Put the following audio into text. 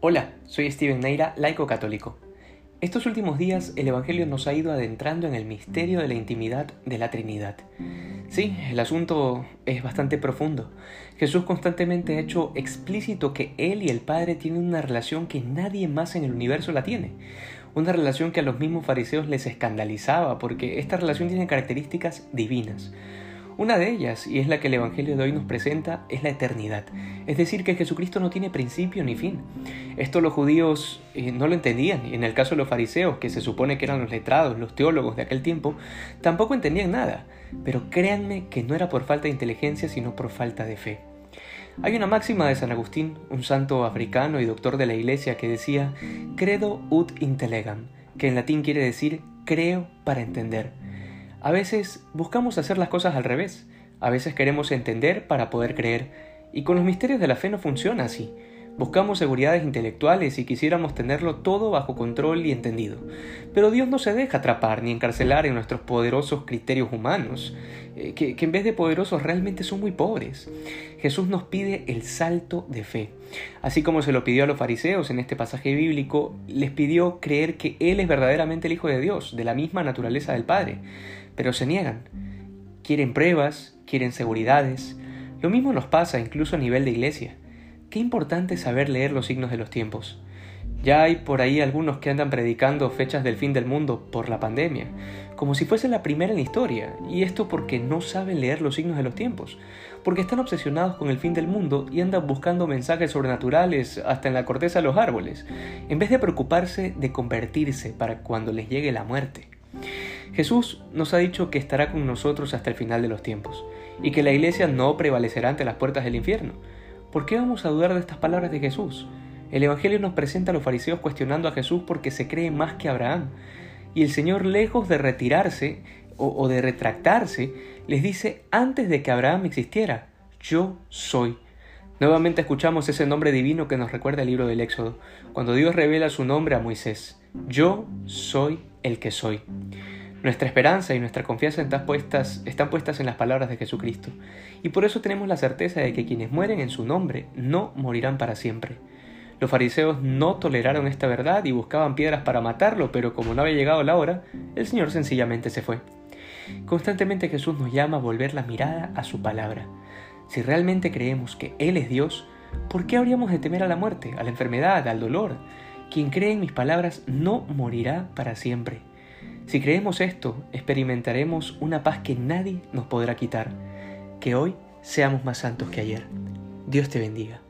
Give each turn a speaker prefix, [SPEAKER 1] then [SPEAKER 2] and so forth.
[SPEAKER 1] Hola, soy Steven Neira, laico católico. Estos últimos días el Evangelio nos ha ido adentrando en el misterio de la intimidad de la Trinidad. Sí, el asunto es bastante profundo. Jesús constantemente ha hecho explícito que Él y el Padre tienen una relación que nadie más en el universo la tiene. Una relación que a los mismos fariseos les escandalizaba porque esta relación tiene características divinas. Una de ellas, y es la que el Evangelio de hoy nos presenta, es la eternidad. Es decir, que Jesucristo no tiene principio ni fin. Esto los judíos eh, no lo entendían, y en el caso de los fariseos, que se supone que eran los letrados, los teólogos de aquel tiempo, tampoco entendían nada. Pero créanme que no era por falta de inteligencia, sino por falta de fe. Hay una máxima de San Agustín, un santo africano y doctor de la iglesia, que decía, credo ut intellegam, que en latín quiere decir creo para entender. A veces buscamos hacer las cosas al revés, a veces queremos entender para poder creer, y con los misterios de la fe no funciona así. Buscamos seguridades intelectuales y quisiéramos tenerlo todo bajo control y entendido. Pero Dios no se deja atrapar ni encarcelar en nuestros poderosos criterios humanos, eh, que, que, en vez de poderosos realmente son muy pobres. Jesús nos pide el salto de fe. Así como se lo pidió a los fariseos en este pasaje bíblico, les pidió creer que Él es verdaderamente el Hijo de Dios, de la misma naturaleza del Padre pero se niegan. Quieren pruebas, quieren seguridades. Lo mismo nos pasa incluso a nivel de iglesia. Qué importante saber leer los signos de los tiempos. Ya hay por ahí algunos que andan predicando fechas del fin del mundo por la pandemia, como si fuese la primera en historia, y esto porque no saben leer los signos de los tiempos, porque están obsesionados con el fin del mundo y andan buscando mensajes sobrenaturales hasta en la corteza de los árboles, en vez de preocuparse de convertirse para cuando les llegue la muerte. Jesús nos ha dicho que estará con nosotros hasta el final de los tiempos y que la iglesia no prevalecerá ante las puertas del infierno. ¿Por qué vamos a dudar de estas palabras de Jesús? El Evangelio nos presenta a los fariseos cuestionando a Jesús porque se cree más que Abraham. Y el Señor, lejos de retirarse o, o de retractarse, les dice antes de que Abraham existiera, yo soy. Nuevamente escuchamos ese nombre divino que nos recuerda el libro del Éxodo, cuando Dios revela su nombre a Moisés. Yo soy el que soy. Nuestra esperanza y nuestra confianza están puestas, están puestas en las palabras de Jesucristo, y por eso tenemos la certeza de que quienes mueren en su nombre no morirán para siempre. Los fariseos no toleraron esta verdad y buscaban piedras para matarlo, pero como no había llegado la hora, el Señor sencillamente se fue. Constantemente Jesús nos llama a volver la mirada a su palabra. Si realmente creemos que Él es Dios, ¿por qué habríamos de temer a la muerte, a la enfermedad, al dolor? Quien cree en mis palabras no morirá para siempre. Si creemos esto, experimentaremos una paz que nadie nos podrá quitar. Que hoy seamos más santos que ayer. Dios te bendiga.